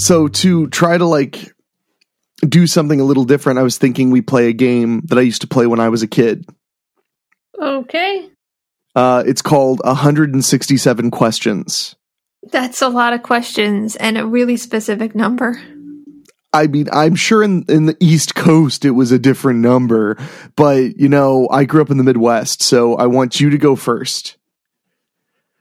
So to try to like do something a little different, I was thinking we play a game that I used to play when I was a kid. Okay. Uh, it's called 167 questions. That's a lot of questions and a really specific number. I mean, I'm sure in, in the East Coast it was a different number, but you know, I grew up in the Midwest, so I want you to go first.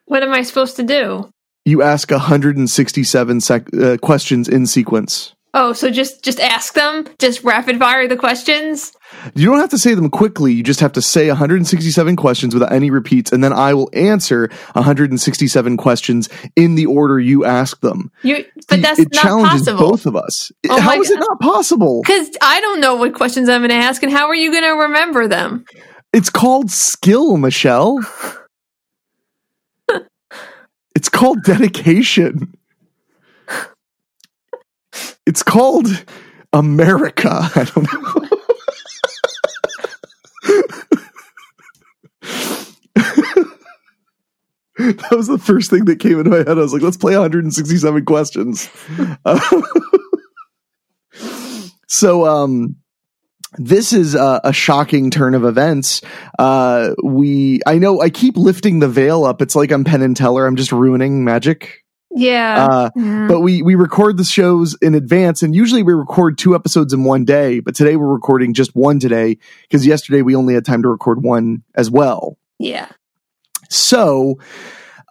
What am I supposed to do? You ask 167 sec- uh, questions in sequence. Oh, so just just ask them, just rapid fire the questions. You don't have to say them quickly. You just have to say 167 questions without any repeats, and then I will answer 167 questions in the order you ask them. You, but that's it not challenges possible. both of us. Oh How is it not possible? Because I don't know what questions I'm going to ask, and how are you going to remember them? It's called skill, Michelle. It's called dedication. It's called America. I don't know. that was the first thing that came into my head. I was like, let's play 167 questions. Uh, so, um, this is a, a shocking turn of events. Uh, we, I know I keep lifting the veil up. It's like I'm Penn and Teller. I'm just ruining magic. Yeah. Uh, Yeah. But we, we record the shows in advance and usually we record two episodes in one day, but today we're recording just one today because yesterday we only had time to record one as well. yeah. So,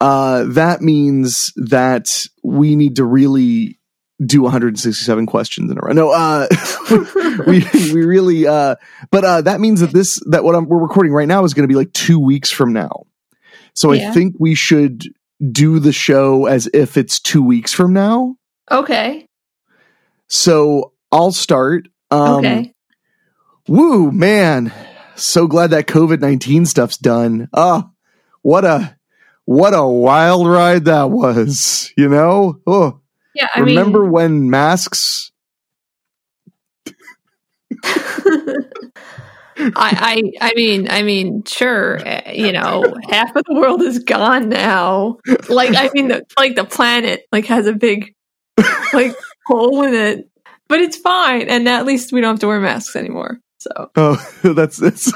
uh, that means that we need to really do 167 questions in a row. No, uh, we, we really, uh, but, uh, that means that this, that what I'm, we're recording right now is going to be like two weeks from now. So Yeah. I think we should do the show as if it's two weeks from now. Okay. So I'll start. Um, okay. Woo, man. So glad that COVID 19 stuff's done. Oh, what a, what a wild ride that was, you know? Oh, Yeah. I remember mean, when masks, I, I, I mean, I mean, sure. uh, You know, half of the world is gone now. Like, I mean, the, like the planet like has a big like hole in it, but it's fine, and at least we don't have to wear masks anymore. So oh, that's, that's,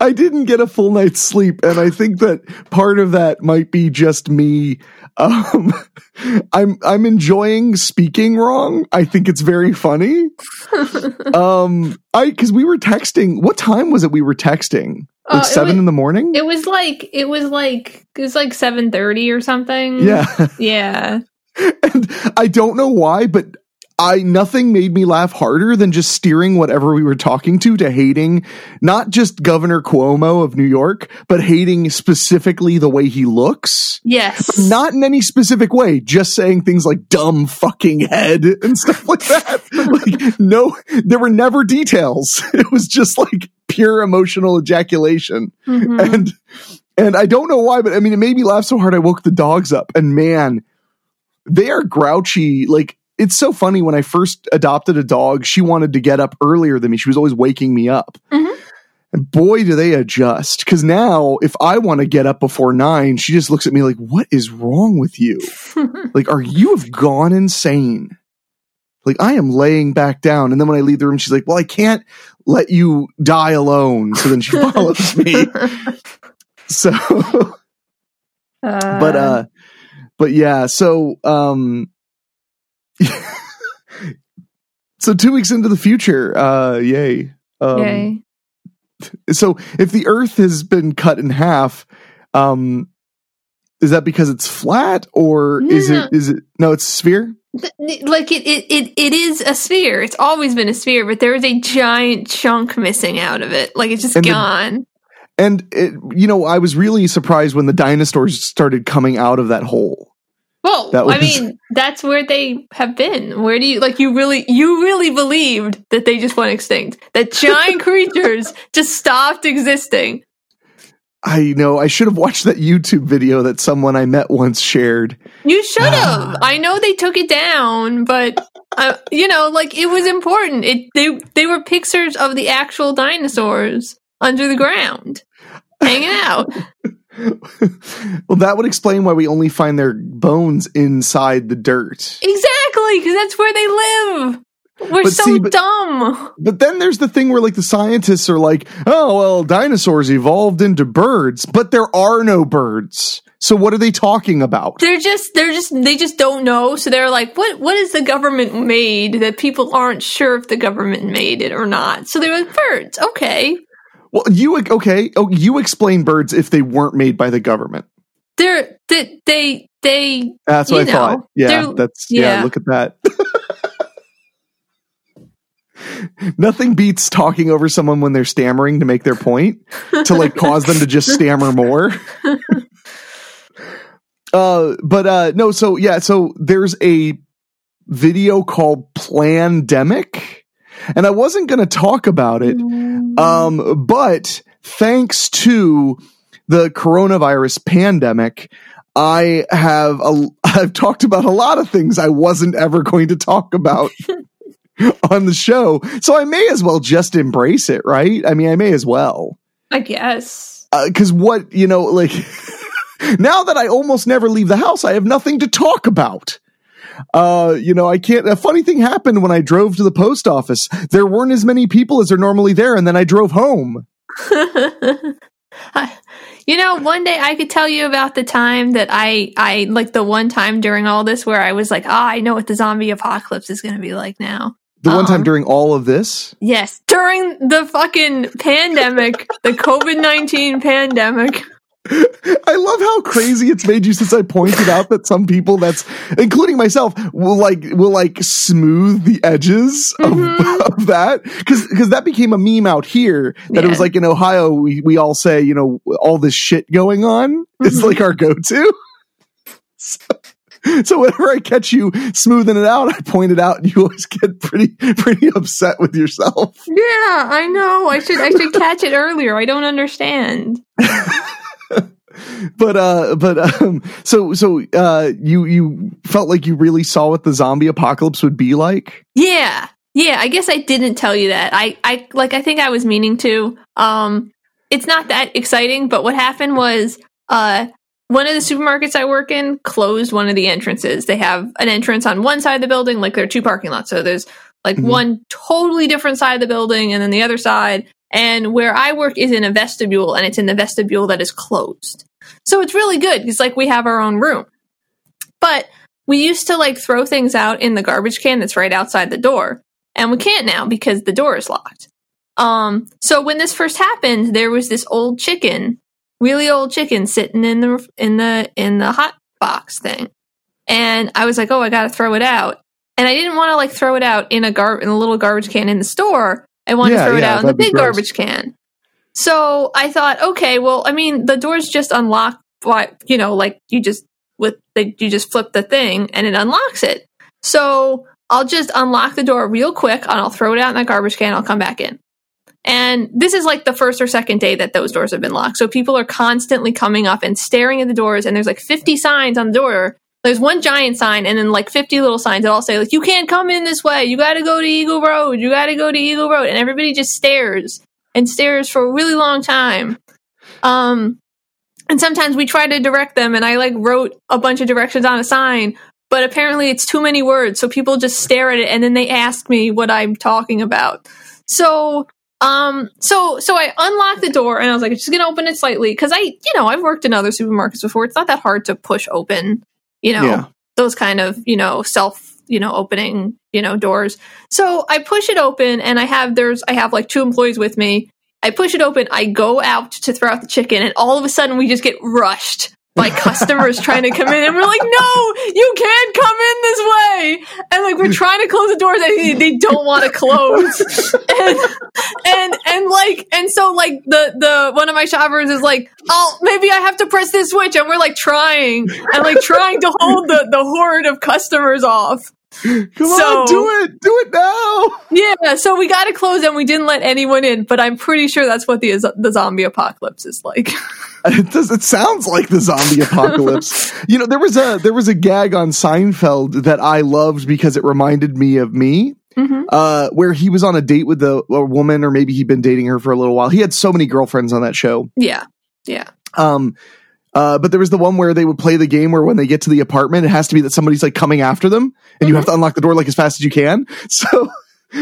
I didn't get a full night's sleep, and I think that part of that might be just me. Um, I'm I'm enjoying speaking wrong. I think it's very funny. um, I because we were texting. What time was it? We were texting Uh, like it seven was- in the morning. it was like it was like it was like seven thirty or something. yeah, yeah. and I don't know why, but I nothing made me laugh harder than just steering whatever we were talking to to hating not just Governor Cuomo of New York, but hating specifically the way he looks. Yes. Not in any specific way, just saying things like dumb fucking head and stuff like that. like, no, there were never details. It was just like pure emotional ejaculation. Mhm. And, and I don't know why, but I mean, it made me laugh so hard I woke the dogs up. And man, they are grouchy. Like, it's so funny when I first adopted a dog, she wanted to get up earlier than me. She was always waking me up. Mhm. And boy, do they adjust. Cause now if I want to get up before nine, she just looks at me like, what is wrong with you? like, are you have gone insane? Like, I am laying back down. And then when I leave the room, she's like, well, I can't let you die alone. So then she follows me. So, but, uh, but yeah, so, um, so two weeks into the future, uh, yay. Um, yay. so if the earth has been cut in half um is that because it's flat or No, is it is it no it's a sphere like it, it, it, it is a sphere. It's always been a sphere, but there is a giant chunk missing out of it. Like it's just And the- gone. and it, you know i was really surprised when the dinosaurs started coming out of that hole Well, That I mean, that's where they have been. Where do you like? You really, you really believed that they just went extinct. That giant creatures just stopped existing. I know I should have watched that YouTube video that someone I met once shared. You should have. I know they took it down, but uh, you know, like it was important. It they they were pictures of the actual dinosaurs under the ground, hanging out. well, that would explain why we only find their bones inside the dirt. Exactly, because that's where they live. We're But so see, but- dumb. But then there's the thing where like the scientists are like, "Oh, well, dinosaurs evolved into birds, but there are no birds." So what are they talking about? They're just they're just they just don't know. So they're like, what what is the government made that people aren't sure if the government made it or not? So they're like birds. Okay, Well, you okay? Oh, you explain birds if they weren't made by the government. they're they they they That's what You I thought. know, Yeah, they're- that's yeah. yeah. Look at that. Nothing beats talking over someone when they're stammering to make their point to like cause them to just stammer more. uh, but uh, no. So yeah. So there's a video called Plandemic, and I wasn't going to talk about it. Um, but thanks to the coronavirus pandemic, I have a, I've talked about a lot of things I wasn't ever going to talk about on the show. So I may as well just embrace it, right? I mean, I may as well. I guess. Because what, you know, like now that I almost never leave the house, I have nothing to talk about. Uh, you know, I can't. A funny thing happened when I drove to the post office. There weren't as many people as are normally there, and then I drove home. you know, one day I could tell you about the time that I I like the one time during all this where I was like, ah, I know what the zombie apocalypse is going to be like now. The one time Um, during all of this, Yes, during the fucking pandemic, the COVID nineteen pandemic. I love how crazy it's made you since I pointed out that some people that's including myself will like will like smooth the edges of, Mhm. of that because because that became a meme out here that it was like in Ohio we we all say you know all this shit going on is Mhm. like our go to. So, so whenever I catch you smoothing it out, I point it out, and you always get pretty pretty upset with yourself. Yeah, I know. I should I should catch it earlier. I don't understand. but uh but um so so uh you you felt like you really saw what the zombie apocalypse would be like Yeah. Yeah, I guess I didn't tell you that. I I like I think I was meaning to. Um it's not that exciting, but what happened was uh one of the supermarkets I work in closed one of the entrances. They have an entrance on one side of the building, like there are two parking lots. So there's like Mhm. one totally different side of the building and then the other side. And where I work is in a vestibule and it's in the vestibule that is closed. So it's really good. It's like we have our own room. But we used to like throw things out in the garbage can that's right outside the door. And we can't now because the door is locked. Um, so when this first happened, there was this old chicken, really old chicken sitting in the in the in the hot box thing. And I was like, "Oh, I got to throw it out." And I didn't want to like throw it out in a gar in a little garbage can in the store. I wanted Yeah, to throw it yeah, out in the big gross. garbage can. So I thought, okay, well, I mean, the door's just unlocked. By, you know, like you just with the, you just flip the thing and it unlocks it. So I'll just unlock the door real quick and I'll throw it out in that garbage can. I'll come back in. And this is like the first or second day that those doors have been locked. So people are constantly coming up and staring at the doors, and there's like 50 signs on the door. There's one giant sign and then like 50 little signs that all say, like, you can't come in this way. You got to go to Eagle Road. You got to go to Eagle Road. And everybody just stares and stares for a really long time. Um, and sometimes we try to direct them, and I like wrote a bunch of directions on a sign, but apparently it's too many words, so people just stare at it and then they ask me what I'm talking about. So, um, so so I unlocked the door and I was like, I'm just gonna open it slightly because I, you know, I've worked in other supermarkets before. It's not that hard to push open, you know, Yeah. those kind of you know self you know opening you know doors. So I push it open and I have there's I have like two employees with me. I push it open. I go out to throw out the chicken, and all of a sudden we just get rushed by customers trying to come in, and we're like, "No, you can't come in this way!" And like we're trying to close the doors and they, they don't want to close. and, and and like and so like the the one of my shoppers is like, oh maybe I have to press this switch, and we're like trying and like trying to hold the the horde of customers off. Come so, on, do it, do it now. Yeah, so we got to close and we didn't let anyone in, but I'm pretty sure that's what the the zombie apocalypse is like. it does. It sounds like the zombie apocalypse. you know, there was a there was a gag on Seinfeld that I loved because it reminded me of me. Mm-hmm. Uh, where he was on a date with a, a woman, or maybe he'd been dating her for a little while. He had so many girlfriends on that show. Yeah, yeah. Um, uh, but there was the one where they would play the game where when they get to the apartment, it has to be that somebody's like coming after them, and mm-hmm. you have to unlock the door like as fast as you can. So,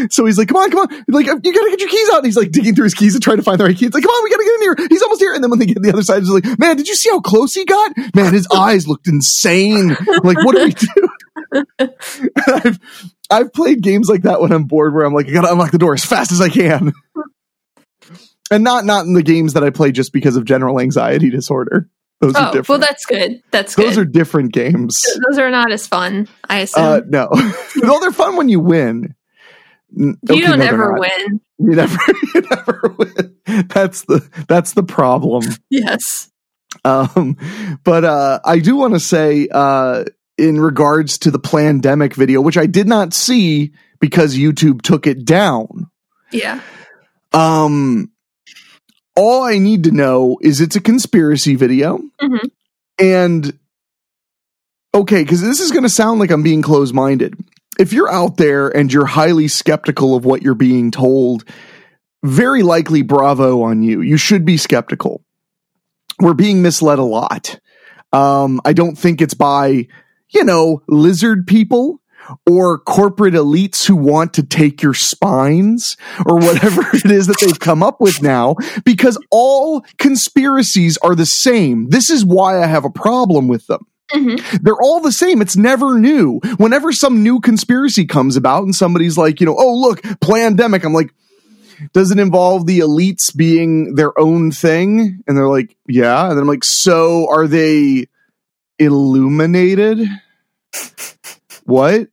so he's like, "Come on, come on! Like you gotta get your keys out." And he's like digging through his keys and trying to find the right key. It's like, "Come on, we gotta get in here! He's almost here!" And then when they get to the other side, he's like, "Man, did you see how close he got? Man, his eyes looked insane! Like, what do we do?" I've I've played games like that when I'm bored, where I'm like, "I gotta unlock the door as fast as I can." and not not in the games that I play just because of general anxiety disorder. Those oh, are different. Well, that's good. That's Those are different games. Those are not as fun, I assume. Uh, no. well, they're fun when you win. You okay, don't no, ever win. You never, you never win. That's the that's the problem. Yes. Um, but uh, I do want to say, uh, in regards to the pandemic video, which I did not see because YouTube took it down. Yeah. Um, all I need to know is it's a conspiracy video. Mm-hmm. And okay, because this is going to sound like I'm being closed minded. If you're out there and you're highly skeptical of what you're being told, very likely bravo on you. You should be skeptical. We're being misled a lot. Um, I don't think it's by, you know, lizard people or corporate elites who want to take your spines or whatever it is that they've come up with now because all conspiracies are the same. This is why I have a problem with them. Mm-hmm. They're all the same. It's never new. Whenever some new conspiracy comes about and somebody's like, you know, oh, look, pandemic, I'm like, does it involve the elites being their own thing? And they're like, yeah. And then I'm like, so are they illuminated? What?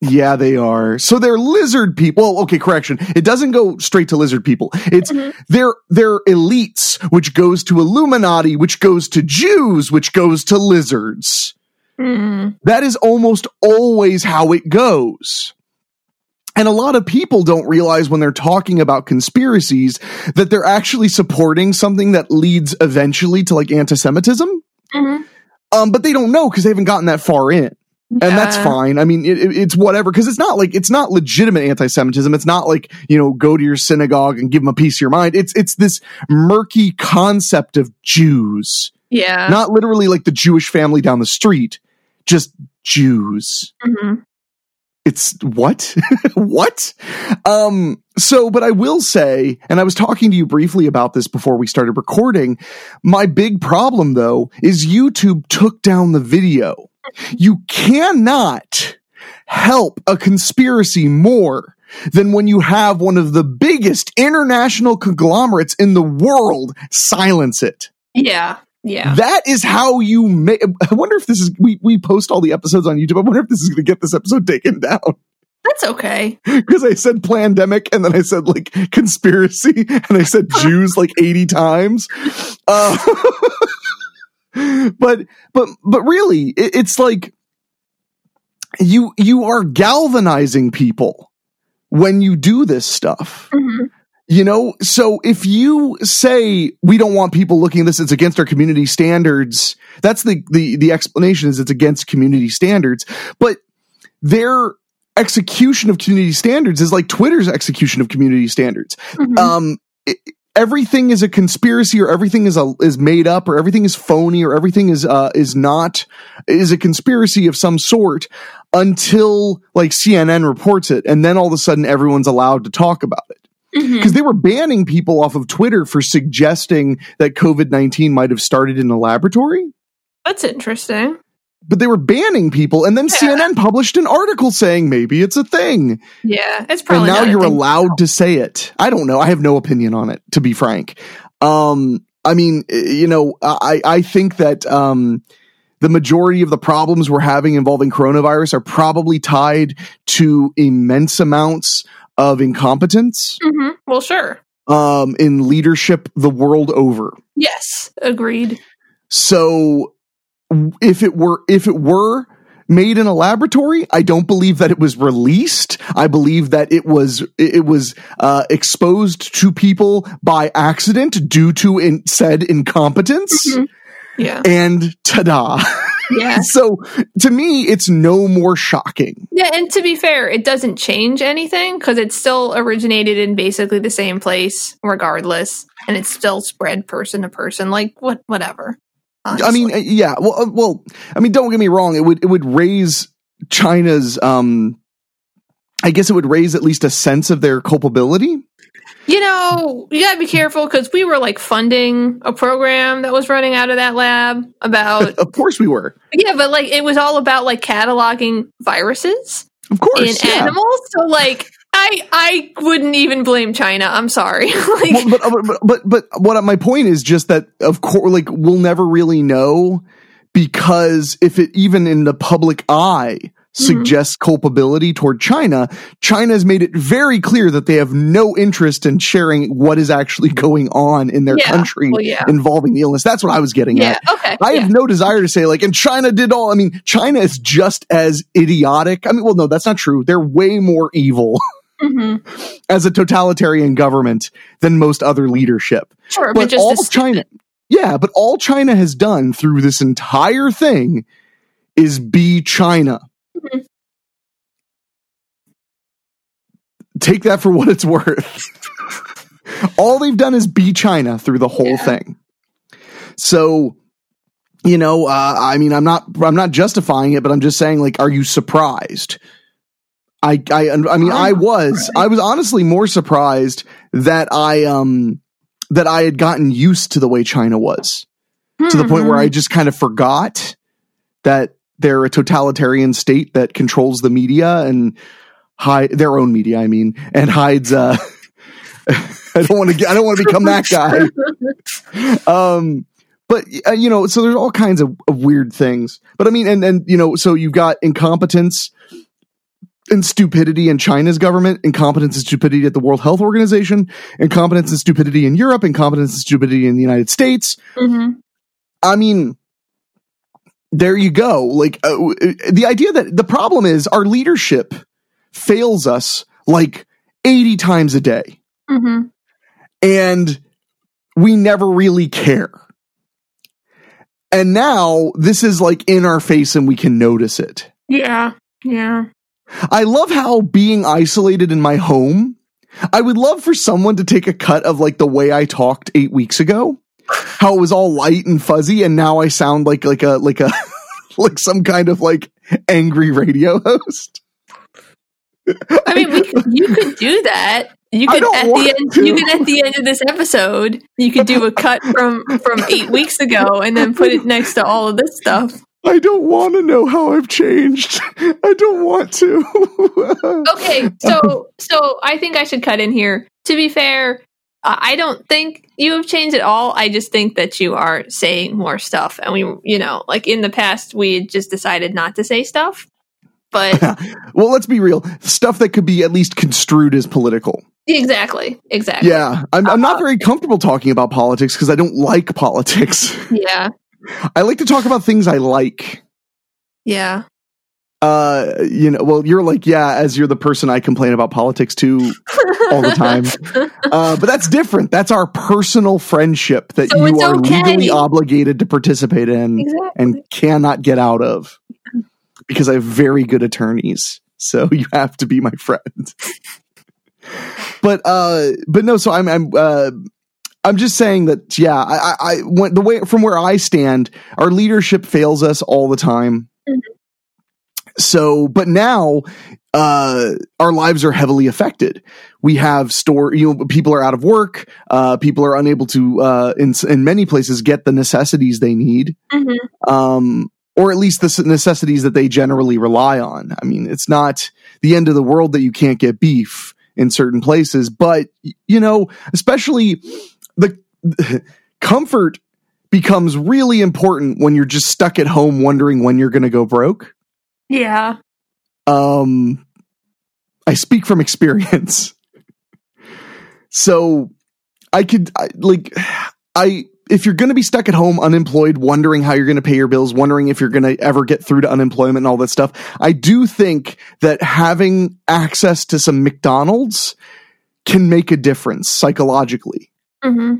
Yeah, they are. So they're lizard people. Well, okay, correction. It doesn't go straight to lizard people. It's mm-hmm. they're they're elites, which goes to Illuminati, which goes to Jews, which goes to lizards. Mm. That is almost always how it goes. And a lot of people don't realize when they're talking about conspiracies that they're actually supporting something that leads eventually to like anti-Semitism. Mm-hmm. Um, but they don't know because they haven't gotten that far in and that's fine. I mean, it, it, it's whatever because it's not like it's not legitimate anti-Semitism. It's not like you know go to your synagogue and give them a piece of your mind. It's it's this murky concept of Jews. Yeah, not literally like the Jewish family down the street, just Jews. Mm-hmm. It's what what? Um. So, but I will say, and I was talking to you briefly about this before we started recording. My big problem though is YouTube took down the video you cannot help a conspiracy more than when you have one of the biggest international conglomerates in the world silence it. Yeah. Yeah. That is how you make. I wonder if this is. We, we post all the episodes on YouTube. I wonder if this is going to get this episode taken down. That's okay. Because I said pandemic and then I said like conspiracy and I said Jews like 80 times. Uh, but but but really, it, it's like you you are galvanizing people when you do this stuff. Mm-hmm. You know, so if you say we don't want people looking at this, it's against our community standards. That's the the the explanation is it's against community standards. But their execution of community standards is like Twitter's execution of community standards. Mm-hmm. Um, it, everything is a conspiracy or everything is a is made up or everything is phony or everything is uh is not is a conspiracy of some sort until like CNN reports it and then all of a sudden everyone's allowed to talk about it. Because mm-hmm. they were banning people off of Twitter for suggesting that COVID 19 might have started in a laboratory. That's interesting but they were banning people and then yeah. CNN published an article saying maybe it's a thing. Yeah, it's probably And now you're allowed to say it. I don't know. I have no opinion on it to be frank. Um I mean, you know, I I think that um the majority of the problems we're having involving coronavirus are probably tied to immense amounts of incompetence Mm-hmm. Well, sure. um, in leadership the world over. Yes, agreed. So if it were if it were made in a laboratory, I don't believe that it was released. I believe that it was it was uh, exposed to people by accident due to in, said incompetence. Mhm. Yeah, And ta-da! yeah, so to me, it's no more shocking. yeah. And to be fair, it doesn't change anything because it still originated in basically the same place, regardless, and it's still spread person to person. Like what, whatever. I mean, uh, yeah. Well, uh, well, I mean, don't get me wrong. It would it would raise China's. um I guess it would raise at least a sense of their culpability. You know, you gotta be careful because we were like funding a program that was running out of that lab about, Of course, we were. yeah, but like it was all about like cataloging viruses Of course, in yeah. animals. So like, I I wouldn't even blame China. I'm sorry. like, Well, uh, but, but but but what my point is just that of course, like we'll never really know because if it even in the public eye mm-hmm. suggests culpability toward China, China has made it very clear that they have no interest in sharing what is actually going on in their Yeah, country well, yeah. involving the illness. That's what I was getting yeah, at. okay. I have no desire to say like, and China did all. I mean, China is just as idiotic. I mean, well, no, that's not true. They're way more evil Mhm. as a totalitarian government than most other leadership. Sure, but, But just all China, yeah, but all China has done through this entire thing is be China. Mhm. Take that for what it's worth. all they've done is be China through the whole Yeah. thing. So, you know, uh, I mean, I'm not, I'm not justifying it, but I'm just saying, like, are you surprised? I, I, I mean, I was, I was honestly more surprised that I, um, that I had gotten used to the way China was to the point where. I just kind of forgot that they're a totalitarian state that controls the media and hide their own media. I mean, and hides. Uh, I don't want to. I don't want to become that guy. Um, but uh, you know, so there's all kinds of, of weird things. But I mean, and and you know, so you've got incompetence and stupidity in China's government, incompetence and stupidity at the World Health Organization, incompetence and stupidity in Europe, incompetence and stupidity in the United States. Mhm. I mean, there you go. Like uh, the idea that the problem is our leadership fails us like 80 times a day Mhm. and we never really care. And now this is like in our face and we can notice it. Yeah. Yeah. I love how being isolated in my home, I would love for someone to take a cut of like the way I talked 8 weeks ago. How it was all light and fuzzy and now I sound like like a like a like some kind of like angry radio host. I mean, we could, you could do that. You could at the end. to. You could at the end of this episode. You could do a cut from from eight weeks ago, and then put it next to all of this stuff. I don't want to know how I've changed. I don't want to. Okay, so so I think I should cut in here. To be fair, I don't think you have changed at all. I just think that you are saying more stuff, and we, you know, like in the past, we just decided not to say stuff. But well, let's be real. Stuff that could be at least construed as political. exactly, exactly. Yeah, I'm, I'm not Uh, very comfortable talking about politics because I don't like politics. yeah, I like to talk about things I like. yeah. Uh, you know, well, you're like, yeah, as you're the person I complain about politics to all the time. Uh, but that's different. That's our personal friendship that So you are okay. legally obligated to participate in exactly. and cannot get out of because I have very good attorneys. So you have to be my friend. but uh but no, so I'm I'm uh I'm just saying that yeah, I I, the way from where I stand, our leadership fails us all the time. Mhm. So, but now uh our lives are heavily affected. We have store you know people are out of work, uh people are unable to uh in in many places get the necessities they need Mhm. um, or at least the necessities that they generally rely on. I mean, it's not the end of the world that you can't get beef in certain places, but you know, especially the comfort becomes really important when you're just stuck at home wondering when you're going to go broke. Yeah. Um, I speak from experience. so I could I, like I if you're going to be stuck at home unemployed wondering how you're going to pay your bills wondering if you're going to ever get through to unemployment and all that stuff I do think that having access to some McDonald's can make a difference psychologically hmm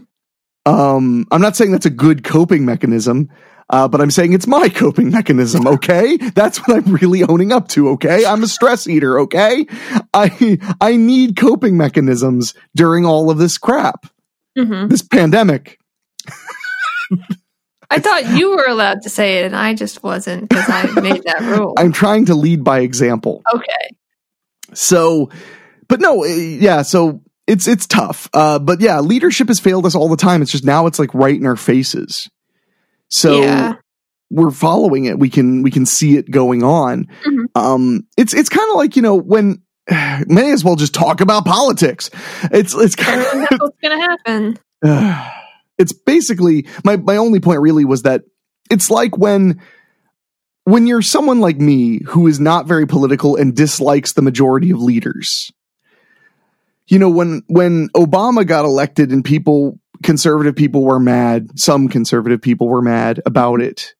um I'm not saying that's a good coping mechanism uh, but I'm saying it's my coping mechanism, okay? That's what I'm really owning up to, okay? I'm a stress eater, okay? I I need coping mechanisms during all of this crap hmm this pandemic. I thought you were allowed to say it, and I just wasn't because I made that rule. I'm trying to lead by example. okay. So, but no, eh, yeah, so it's it's tough. Uh, but yeah, leadership has failed us all the time. It's just now it's like right in our faces. So Yeah. we're following it. We can we can see it going on. Mhm. Um, it's it's kind of like you know when may as well just talk about politics. It's it's kind of what's gonna happen. it's basically my my only point really was that it's like when when you're someone like me who is not very political and dislikes the majority of leaders you know when when obama got elected and people conservative people were mad some conservative people were mad about it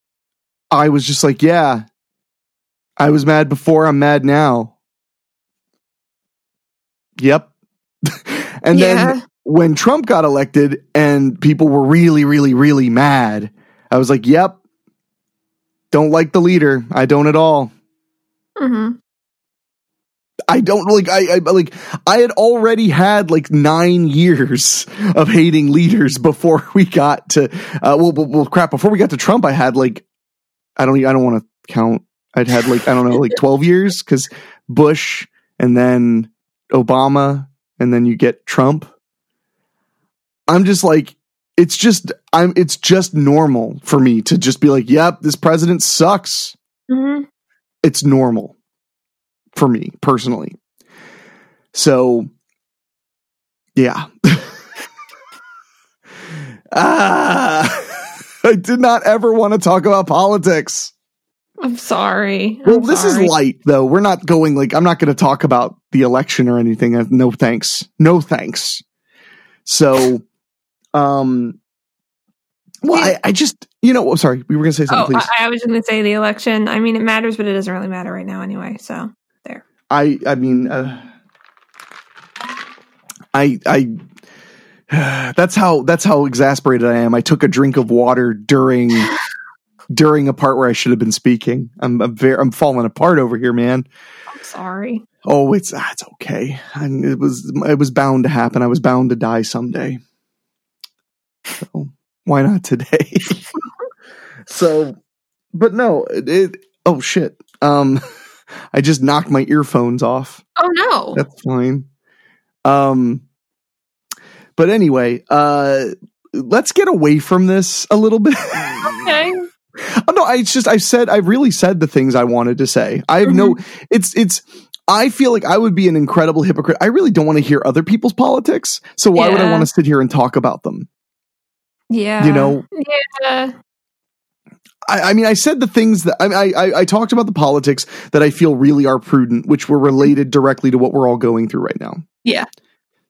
i was just like yeah i was mad before i'm mad now. Yep. And then when Trump got elected and people were really, really, really mad, I was like, yep, don't like the leader. I don't at all. hmm I don't like, I, I like, I had already had like nine years of hating leaders before we got to, uh, well, well, crap, before we got to Trump, I had like, I don't, I don't want to count. I'd had like, I don't know, like 12 years because Bush and then Obama and then you get Trump. I'm just like, it's just, I'm, it's just normal for me to just be like, yep, this president sucks. hmm It's normal for me personally. So, yeah. ah, I did not ever want to talk about politics. I'm sorry. Well, I'm this sorry. is light though. We're not going like I'm not going to talk about the election or anything. Uh, No thanks. No thanks. So, um, well, I, I just you know, oh, sorry, we were going to say Oh, something, please. I, I was going to say the election. I mean, it matters, but it doesn't really matter right now anyway. So. I, I, mean, uh, I, I. That's how that's how exasperated I am. I took a drink of water during during a part where I should have been speaking. I'm, I'm very I'm falling apart over here, man. I'm sorry. Oh, it's ah, it's okay. I, it was it was bound to happen. I was bound to die someday. So why not today? so, but no, it, it. Oh shit. Um, I just knocked my earphones off. Oh no. That's fine. Um, but anyway, uh, let's get away from this a little bit. okay. Oh, no, I it's just I've said I've really said the things I wanted to say. I have no it's it's I feel like I would be an incredible hypocrite. I really don't want to hear other people's politics. So why would I want to sit here and talk about them? Yeah. You know, Yeah. I, I mean, I said the things that I, I I talked about the politics that I feel really are prudent, which were related directly to what we're all going through right now. Yeah.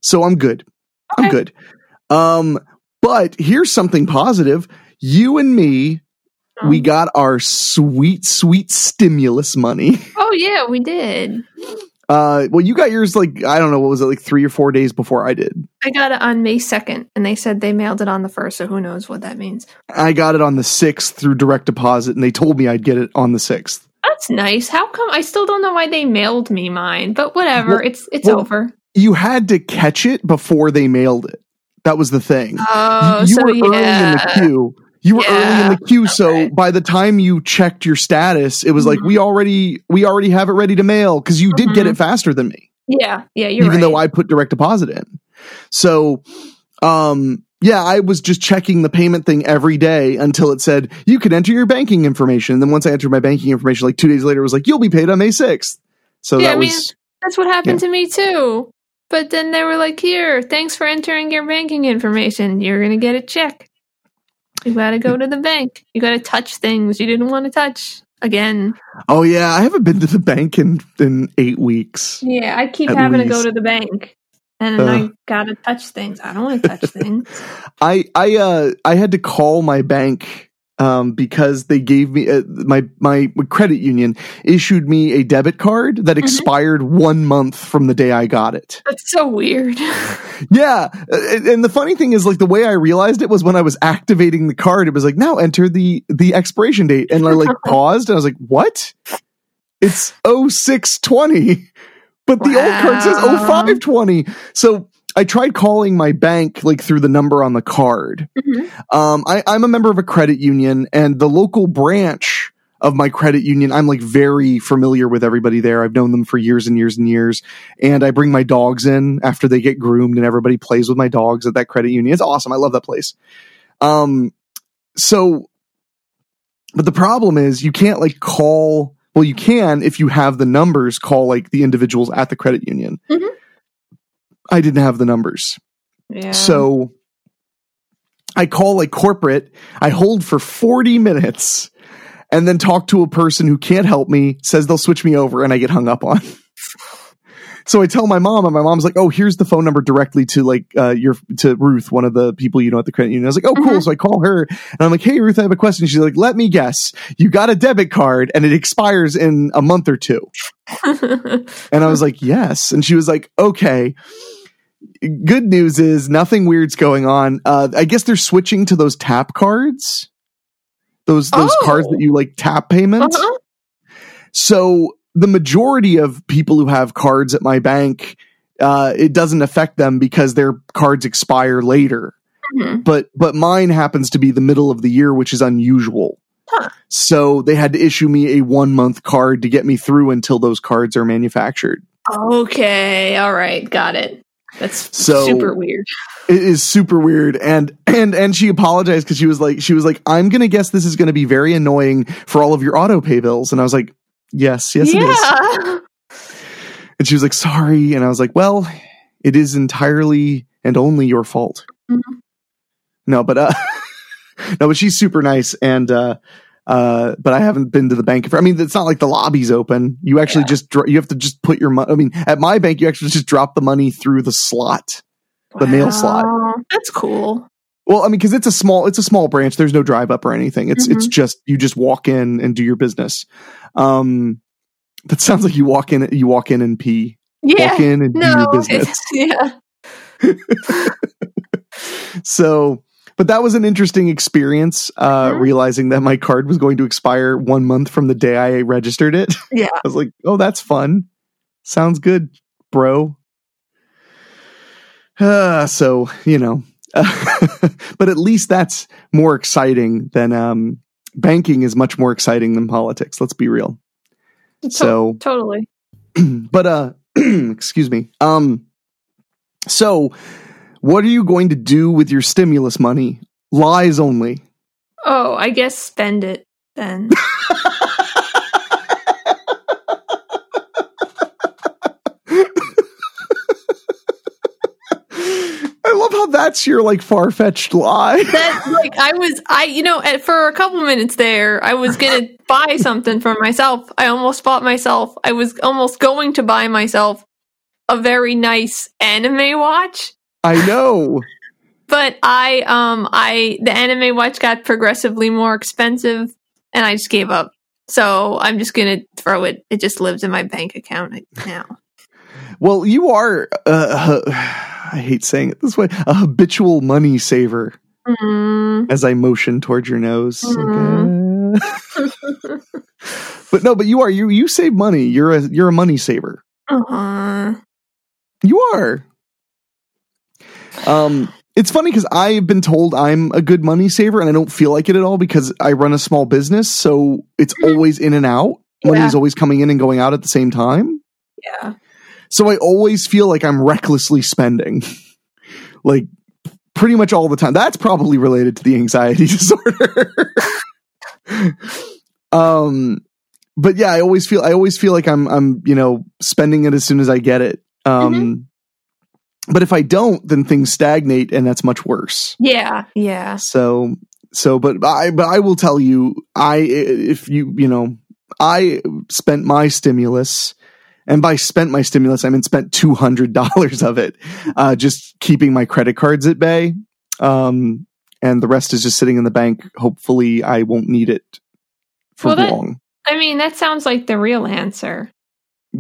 So I'm good. I'm good. Um, but here's something positive. You and me, we Um, got our sweet, sweet stimulus money. Oh yeah, we did. Uh, well, you got yours like I don't know what was it like three or four days before I did. I got it on May second, and they said they mailed it on the first. So who knows what that means? I got it on the sixth through direct deposit, and they told me I'd get it on the sixth. That's nice. How come I still don't know why they mailed me mine? But whatever. Well- it's it's well, over. You had to catch it before they mailed it. That was the thing. Oh, you so were early in the queue. You were early in the queue, so okay. by the time you checked your status, it was like Mhm. we already we already have it ready to mail because you did get Mhm. it faster than me, Yeah, yeah, you're even right. though I put direct deposit in. So, um, yeah, I was just checking the payment thing every day until it said you can enter your banking information. And then once I entered my banking information, like two days later, it was like you'll be paid on May sixth. So Yeah, that I mean, was That's what happened to me too. But then they were like, "Here, thanks for entering your banking information. You're gonna get a check." You gotta go to the bank. You gotta touch things you didn't want to touch again. Oh yeah, I haven't been to the bank in in eight weeks. Yeah, I keep having to go to the bank, and Uh. I gotta touch things. I don't want to touch things. I I uh I had to call my bank um because they gave me uh, my my credit union issued me a debit card that expired 1 month from the day I got it. That's so weird. Yeah, and the funny thing is like the way I realized it was when I was activating the card it was like now enter the the expiration date and I like paused and I was like what? It's 0620. But the old card says Wow. 0520. So I tried calling my bank like through the number on the card. Mhm. Um, I, I'm a member of a credit union, and the local branch of my credit union, I'm like very familiar with everybody there. I've known them for years and years and years. And I bring my dogs in after they get groomed, and everybody plays with my dogs at that credit union. It's awesome. I love that place. Um, so, but the problem is you can't like call. Well, you can if you have the numbers. Call like the individuals at the credit union. Mhm. I didn't have the numbers. Yeah. So I call like corporate, I hold for 40 minutes and then talk to a person who can't help me, says they'll switch me over and I get hung up on. so I tell my mom and my mom's like, "Oh, here's the phone number directly to like uh your to Ruth, one of the people you know at the credit union." I was like, "Oh, cool." Mhm. So I call her and I'm like, "Hey Ruth, I have a question." She's like, "Let me guess. You got a debit card and it expires in a month or two. And I was like, yes. And she was like, okay. Good news is nothing weird's going on. Uh, I guess they're switching to those tap cards. Those those Oh. cards that you like tap payments. Uh-huh. So the majority of people who have cards at my bank, uh, it doesn't affect them because their cards expire later. Mhm. But but mine happens to be the middle of the year, which is unusual. Huh. So they had to issue me a one month card to get me through until those cards are manufactured. Okay. All right. Got it. That's So- super weird. It is super weird, and and and she apologized because she was like, she was like, I'm gonna guess this is gonna be very annoying for all of your auto pay bills, and I was like, yes, yes, it is. And she was like, sorry, and I was like, well, it is entirely and only your fault. Mhm. No, but uh, no, but she's super nice, and uh, uh, but I haven't been to the bank. I mean, it's not like the lobby's open. You actually Yeah. just dro- you have to just put your money. I mean, at my bank, you actually just drop the money through the slot. The mail slot. That's cool. Well, I mean, because it's a small, it's a small branch. There's no drive up or anything. It's it's just you just walk in and do your business. Um, that sounds like you walk in, you walk in and pee. Yeah. Walk in and do your business. yeah. So, but that was an interesting experience. Uh, Mhm. realizing that my card was going to expire one month from the day I registered it. Yeah. I was like, oh, that's fun. Sounds good, bro. Uh, so, you know, but at least that's more exciting than um, banking is much more exciting than politics. Let's be real. To- So, totally. but uh, excuse me. Um, so what are you going to do with your stimulus money? Lies only. Oh, I guess spend it then. I love how that's your like far fetched lie. that like I was I you know at, for a couple minutes there I was gonna buy something for myself. I almost bought myself. I was almost going to buy myself a very nice anime watch, I know. but I um I the anime watch got progressively more expensive, and I just gave up. So I'm just gonna throw it. It just lives in my bank account now. Well, you are. Uh, I hate saying it this way. A habitual money saver. Mm, As I motion towards your nose. Mhm. Okay. but no, but you are. You you save money. You're a you're a money saver. uh-huh. You are. Um, it's funny because I've been told I'm a good money saver, and I don't feel like it at all because I run a small business, so it's always in and out. Money Yeah. always coming in and going out at the same time. Yeah. So I always feel like I'm recklessly spending, like pretty much all the time. That's probably related to the anxiety disorder. um, but yeah, I always feel I always feel like I'm I'm you know spending it as soon as I get it. Um, But if I don't, then things stagnate, and that's much worse. Yeah. Yeah. So So, but I, but I will tell you, I, if you, you know, I spent my stimulus, and by spent my stimulus, I mean spent two hundred dollars of it, uh, just keeping my credit cards at bay. Um, and the rest is just sitting in the bank. Hopefully, I won't need it for Well, that- long. I mean, that sounds like the real answer.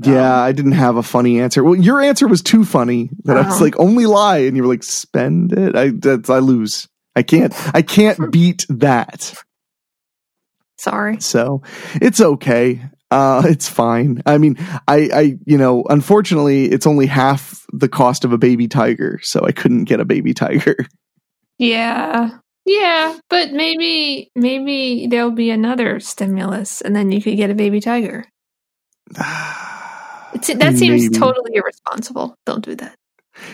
Yeah, um, I didn't have a funny answer. Well, your answer was too funny that I was Oh. like, only lie, and you were like, spend it. I that's, I lose. I can't. I can't hmm. beat that. Sorry. So it's okay. Uh, it's fine. I mean, I, I, you know, unfortunately, it's only half the cost of a baby tiger, so I couldn't get a baby tiger. Yeah. Yeah, but maybe maybe there'll be another stimulus and then you could get a baby tiger. That seems Maybe. totally irresponsible. Don't do that.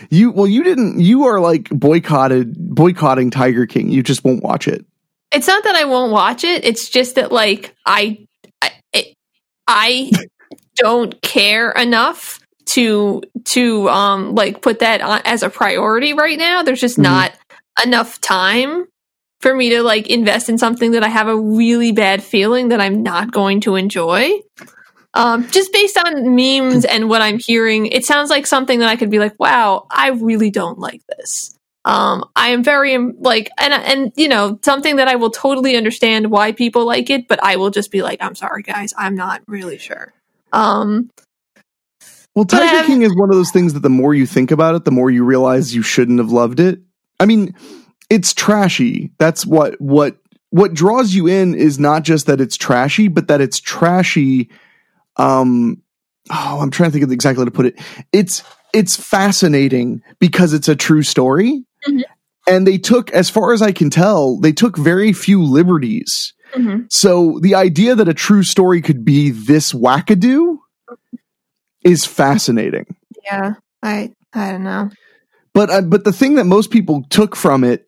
You well, you didn't. You are like boycotted, boycotting Tiger King. You just won't watch it. It's not that I won't watch it. It's just that like I I, I don't care enough to to um like put that on as a priority right now. There's just Mhm. not enough time for me to like invest in something that I have a really bad feeling that I'm not going to enjoy. Um, just based on memes and what I'm hearing, it sounds like something that I could be like, "Wow, I really don't like this." Um, I am very like, and and you know, something that I will totally understand why people like it, but I will just be like, "I'm sorry, guys, I'm not really sure." Um, Well, Tiger King is one of those things that the more you think about it, the more you realize you shouldn't have loved it. I mean, it's trashy. That's what what what draws you in is not just that it's trashy, but that it's trashy. Um, oh, I'm trying to think of exactly how to put it. It's it's fascinating because it's a true story, Mhm. and they took, as far as I can tell, they took very few liberties. mhm. So the idea that a true story could be this wackadoo is fascinating. yeah, I I don't know. But uh, but the thing that most people took from it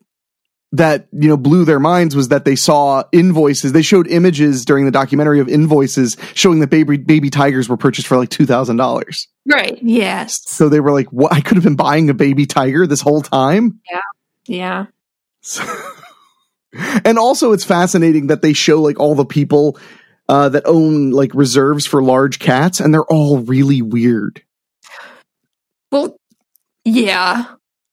that you know blew their minds was that they saw invoices. They showed images during the documentary of invoices showing that baby baby tigers were purchased for like two thousand dollars. Right? Yes. So they were like, "What? I could have been buying a baby tiger this whole time." Yeah. So- and also, it's fascinating that they show like all the people uh, that own like reserves for large cats, and they're all really weird. Well, yeah.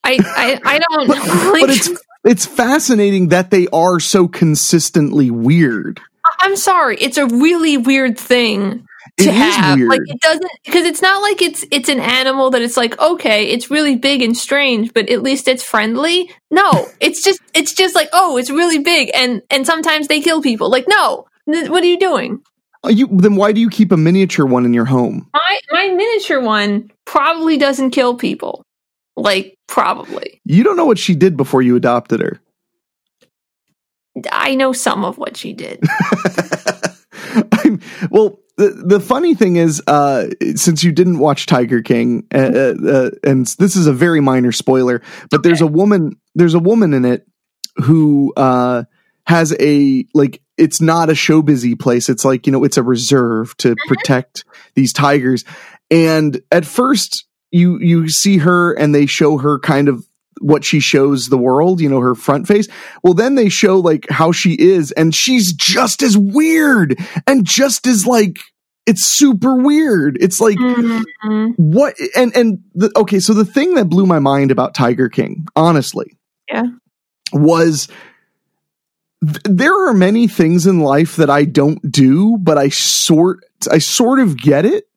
I I I don't But, like. but it's it's fascinating that they are so consistently weird. I'm sorry. It's a really weird thing to It is have. weird. Like it doesn't because it's not like it's it's an animal that it's like okay, it's really big and strange, but at least it's friendly. No, it's just it's just like oh, it's really big and and sometimes they kill people. Like no, N- what are you doing? Uh, You, then why do you keep a miniature one in your home? My my miniature one probably doesn't kill people. Like probably. You don't know what she did before you adopted her. I know some of what she did. I'm, well, the the funny thing is, uh, since you didn't watch Tiger King, uh, uh, uh, and this is a very minor spoiler, but there's a woman, there's a woman in it who uh, has a like. It's not a show busy place. It's like you know, it's a reserve to protect these tigers. And at first, you you see her, and they show her kind of what she shows the world, you know, her front face. Well, then they show like how she is, and she's just as weird and just as like it's super weird. It's like Mhm. what and and the, okay, so the thing that blew my mind about Tiger King, honestly, Yeah. was th- there are many things in life that I don't do, but I sort I sort of get it.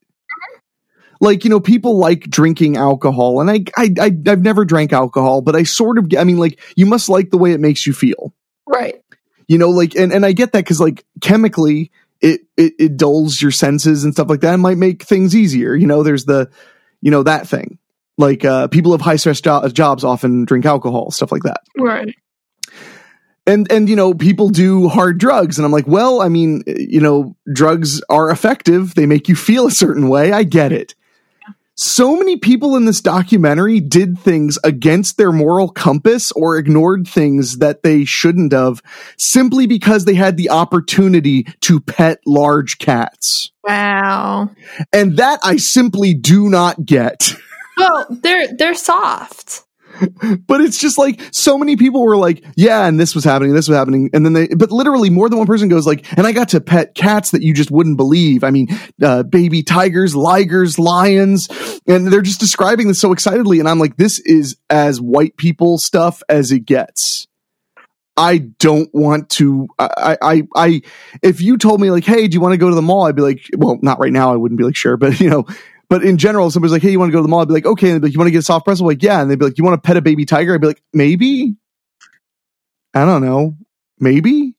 Like you know, people like drinking alcohol, and I, I, I I've never drank alcohol, but I sort of. I mean, like you must like the way it makes you feel Right. you know like and, and i get that because like chemically it, it it dulls your senses and stuff like that it might make things easier you know there's the you know that thing like uh people of high stress jo- jobs often drink alcohol stuff like that Right. and and you know people do hard drugs and i'm like well i mean you know drugs are effective they make you feel a certain way i get it so many people in this documentary did things against their moral compass or ignored things that they shouldn't have simply because they had the opportunity to pet large cats Wow. and that i simply do not get Well, they're they're soft. But it's just like so many people were like, yeah, and this was happening, this was happening, and then they, but literally more than one person goes like, and I got to pet cats that you just wouldn't believe. I mean, uh, baby tigers, ligers, lions, and they're just describing this so excitedly, and I'm like, this is as white people stuff as it gets. I don't want to. I, I, I, if you told me like, hey, do you want to go to the mall? I'd be like, well, not right now. I wouldn't be like, sure, but you know, but in general, somebody's like, hey, you want to go to the mall? I'd be like, okay. And they'd be like, you want to get a soft pretzel? I'm like, yeah. And they'd be like, you want to pet a baby tiger? I'd be like, maybe. I don't know. Maybe.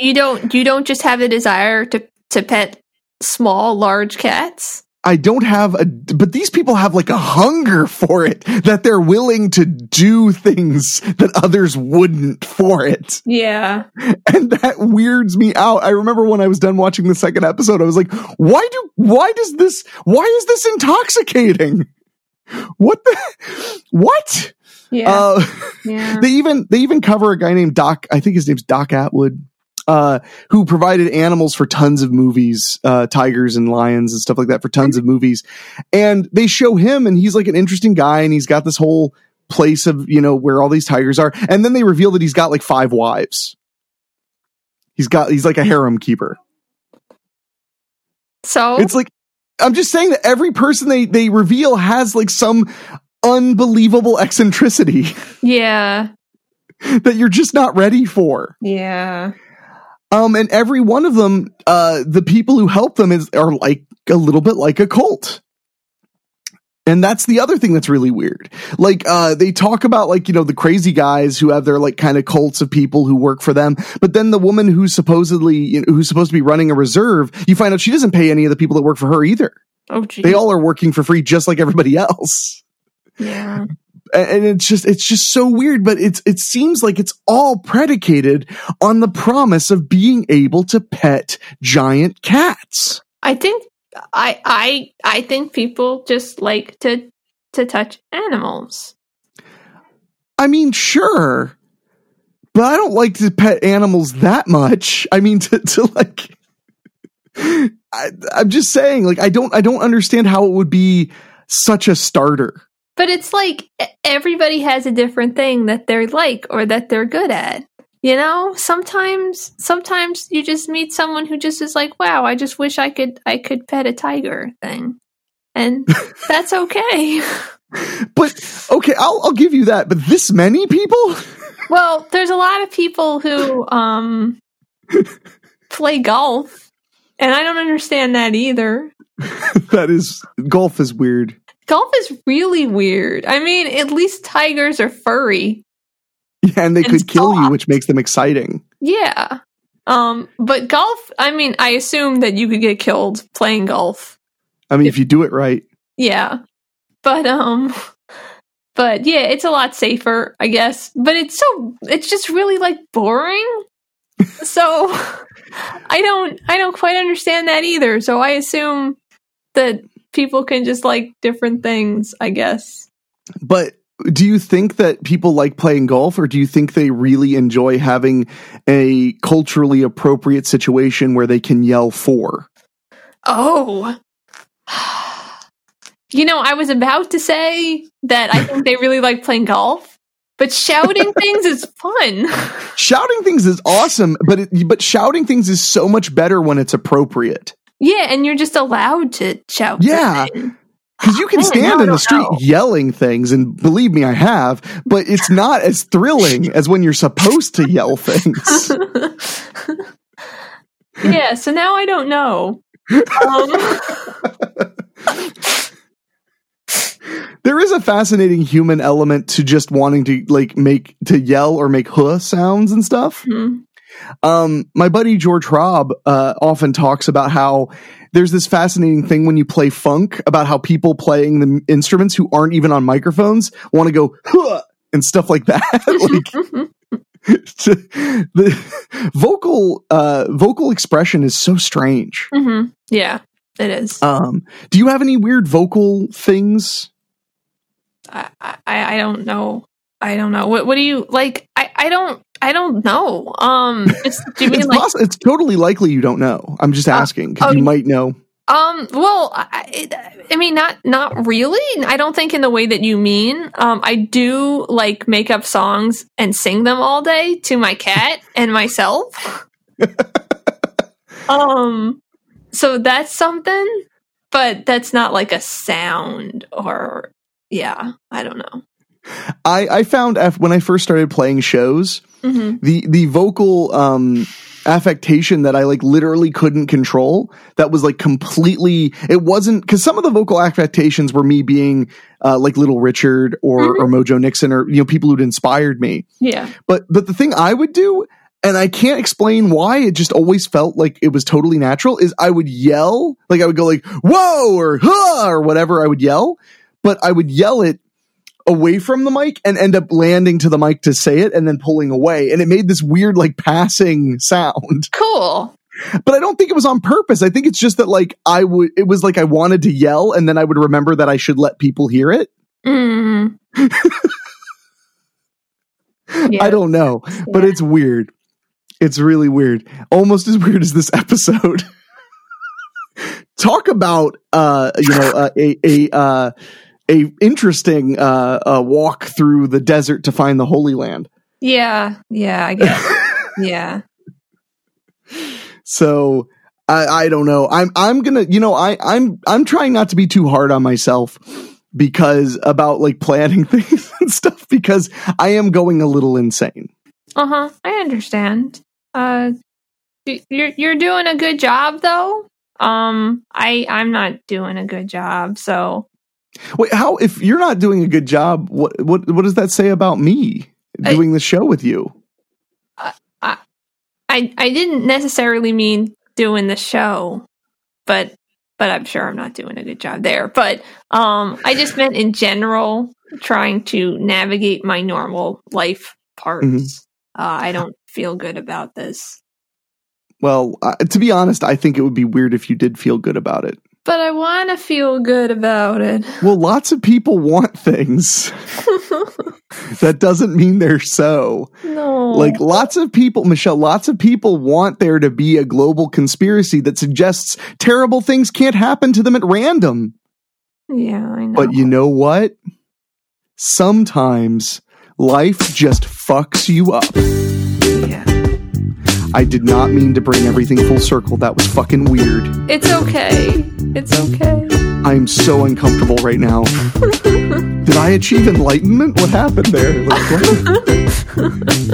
You don't. You don't just have the desire to to pet small, large cats. I don't have a, but these people have like a hunger for it that they're willing to do things that others wouldn't for it. Yeah. And that weirds me out. I remember when I was done watching the second episode, I was like, why do, why does this, why is this intoxicating? What the, what? Yeah. Uh, yeah. they even, they even cover a guy named Doc, I think his name's Doc Atwood uh, who provided animals for tons of movies, uh, tigers and lions and stuff like that for tons of movies. And they show him and he's like an interesting guy and he's got this whole place of, you know, where all these tigers are. And then they reveal that he's got like five wives. He's got, he's like a harem keeper. So It's like, I'm just saying that every person they, they reveal has like some unbelievable eccentricity yeah. that you're just not ready for. Yeah. Um, and every one of them, uh, the people who help them is are like a little bit like a cult. And that's the other thing that's really weird. Like, uh, they talk about like, you know, the crazy guys who have their like kind of cults of people who work for them. But then the woman who's supposedly, you know, who's supposed to be running a reserve, you find out she doesn't pay any of the people that work for her either. Oh, geez. They all are working for free just like everybody else. Yeah. And it's just it's just so weird but it's it seems like it's all predicated on the promise of being able to pet giant cats. I think I I I think people just like to to touch animals. i mean sure but i don't like to pet animals that much. I mean to, to like I, i'm just saying like i don't i don't understand how it would be such a starter But it's like everybody has a different thing that they're like or that they're good at. You know, sometimes sometimes you just meet someone who just is like, "Wow, I just wish I could I could pet a tiger." thing. And that's okay. but okay i'll i'll give you that but this many people well, there's a lot of people who um play golf, and I don't understand that either. that is golf is weird Golf is really weird. I mean, at least tigers are furry. yeah and they And could kill you which makes them exciting Yeah. Um, but golf, I mean, I assume that you could get killed playing golf. I mean, if you do it right. Yeah. But um but yeah, it's a lot safer, I guess. But it's so it's just really like boring. so I don't I don't quite understand that either. So I assume that people can just like different things, I guess. But do you think that people like playing golf or do you think they really enjoy having a culturally appropriate situation where they can yell for? Oh. You know, I was about to say that I think they really like playing golf, but shouting things is fun. Shouting things is awesome, but it, but shouting things is so much better when it's appropriate. Yeah, and you're just allowed to shout. Yeah. Because you can Man, stand in the street know. yelling things, and believe me, I have, but it's not as thrilling as when you're supposed to yell things. yeah, so now I don't know. Um, there is a fascinating human element to just wanting to like make to yell or make huh sounds and stuff. hmm. Um, my buddy George Robb uh, often talks about how there's this fascinating thing when you play funk about how people playing the instruments who aren't even on microphones want to go huh and stuff like that. like the vocal uh, vocal expression is so strange. hmm Yeah, it is. Um, do you have any weird vocal things? I, I I don't know. I don't know. What what do you like? I I don't I don't know. Um, it's, do you mean It's, like poss- it's totally likely you don't know. I'm just Uh, asking because oh, you might know. Um. Well, I, I mean, not not really. I don't think in the way that you mean. Um, I do like make up songs and sing them all day to my cat and myself. um, so that's something, but that's not like a sound or yeah. I don't know. I I found when I first started playing shows, hmm the the vocal um affectation that I like literally couldn't control that was like completely it wasn't because some of the vocal affectations were me being uh, like little Richard or or Mojo Nixon or you know people who'd inspired me. Yeah. but but the thing I would do and I can't explain why it just always felt like it was totally natural is I would yell like I would go like whoa or huh or whatever I would yell but I would yell it away from the mic and end up landing to the mic to say it and then pulling away and it made this weird like passing sound Cool. but I don't think it was on purpose I think it's just that like I would it was like I wanted to yell and then I would remember that I should let people hear it Mm. yeah. I don't know but Yeah. it's weird. It's really weird. Almost as weird as this episode. Talk about uh you know uh, a a uh a interesting uh, uh walk through the desert to find the Holy Land. Yeah. Yeah. I guess. yeah. So I I don't know. I'm I'm going to you know I I'm I'm trying not to be too hard on myself because about like planning things and stuff because I am going a little insane. Uh huh. I understand. Uh, you're you're doing a good job though. Um, I I'm not doing a good job. So Wait, how if you're not doing a good job, what what what does that say about me I- doing the show with you? I I didn't necessarily mean doing the show, but but I'm sure I'm not doing a good job there. But um, I just meant in general trying to navigate my normal life parts. Mhm. Uh, I don't feel good about this. Well, uh, to be honest, I think it would be weird if you did feel good about it. But I want to feel good about it. Well, lots of people want things. that doesn't mean they're so. no. Like lots of people, Michelle, lots of people want there to be a global conspiracy that suggests terrible things can't happen to them at random. yeah, I know. But you know what? Sometimes life just fucks you up. Yeah. I did not mean to bring everything full circle. That was fucking weird. It's okay. It's okay. I'm so uncomfortable right now. Did I achieve enlightenment? What happened there? Like, what?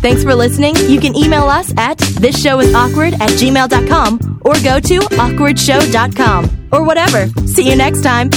Thanks for listening. You can email us at thisshowis.awkward at gmail.com or go to awkwardshow.com or whatever. See you next time.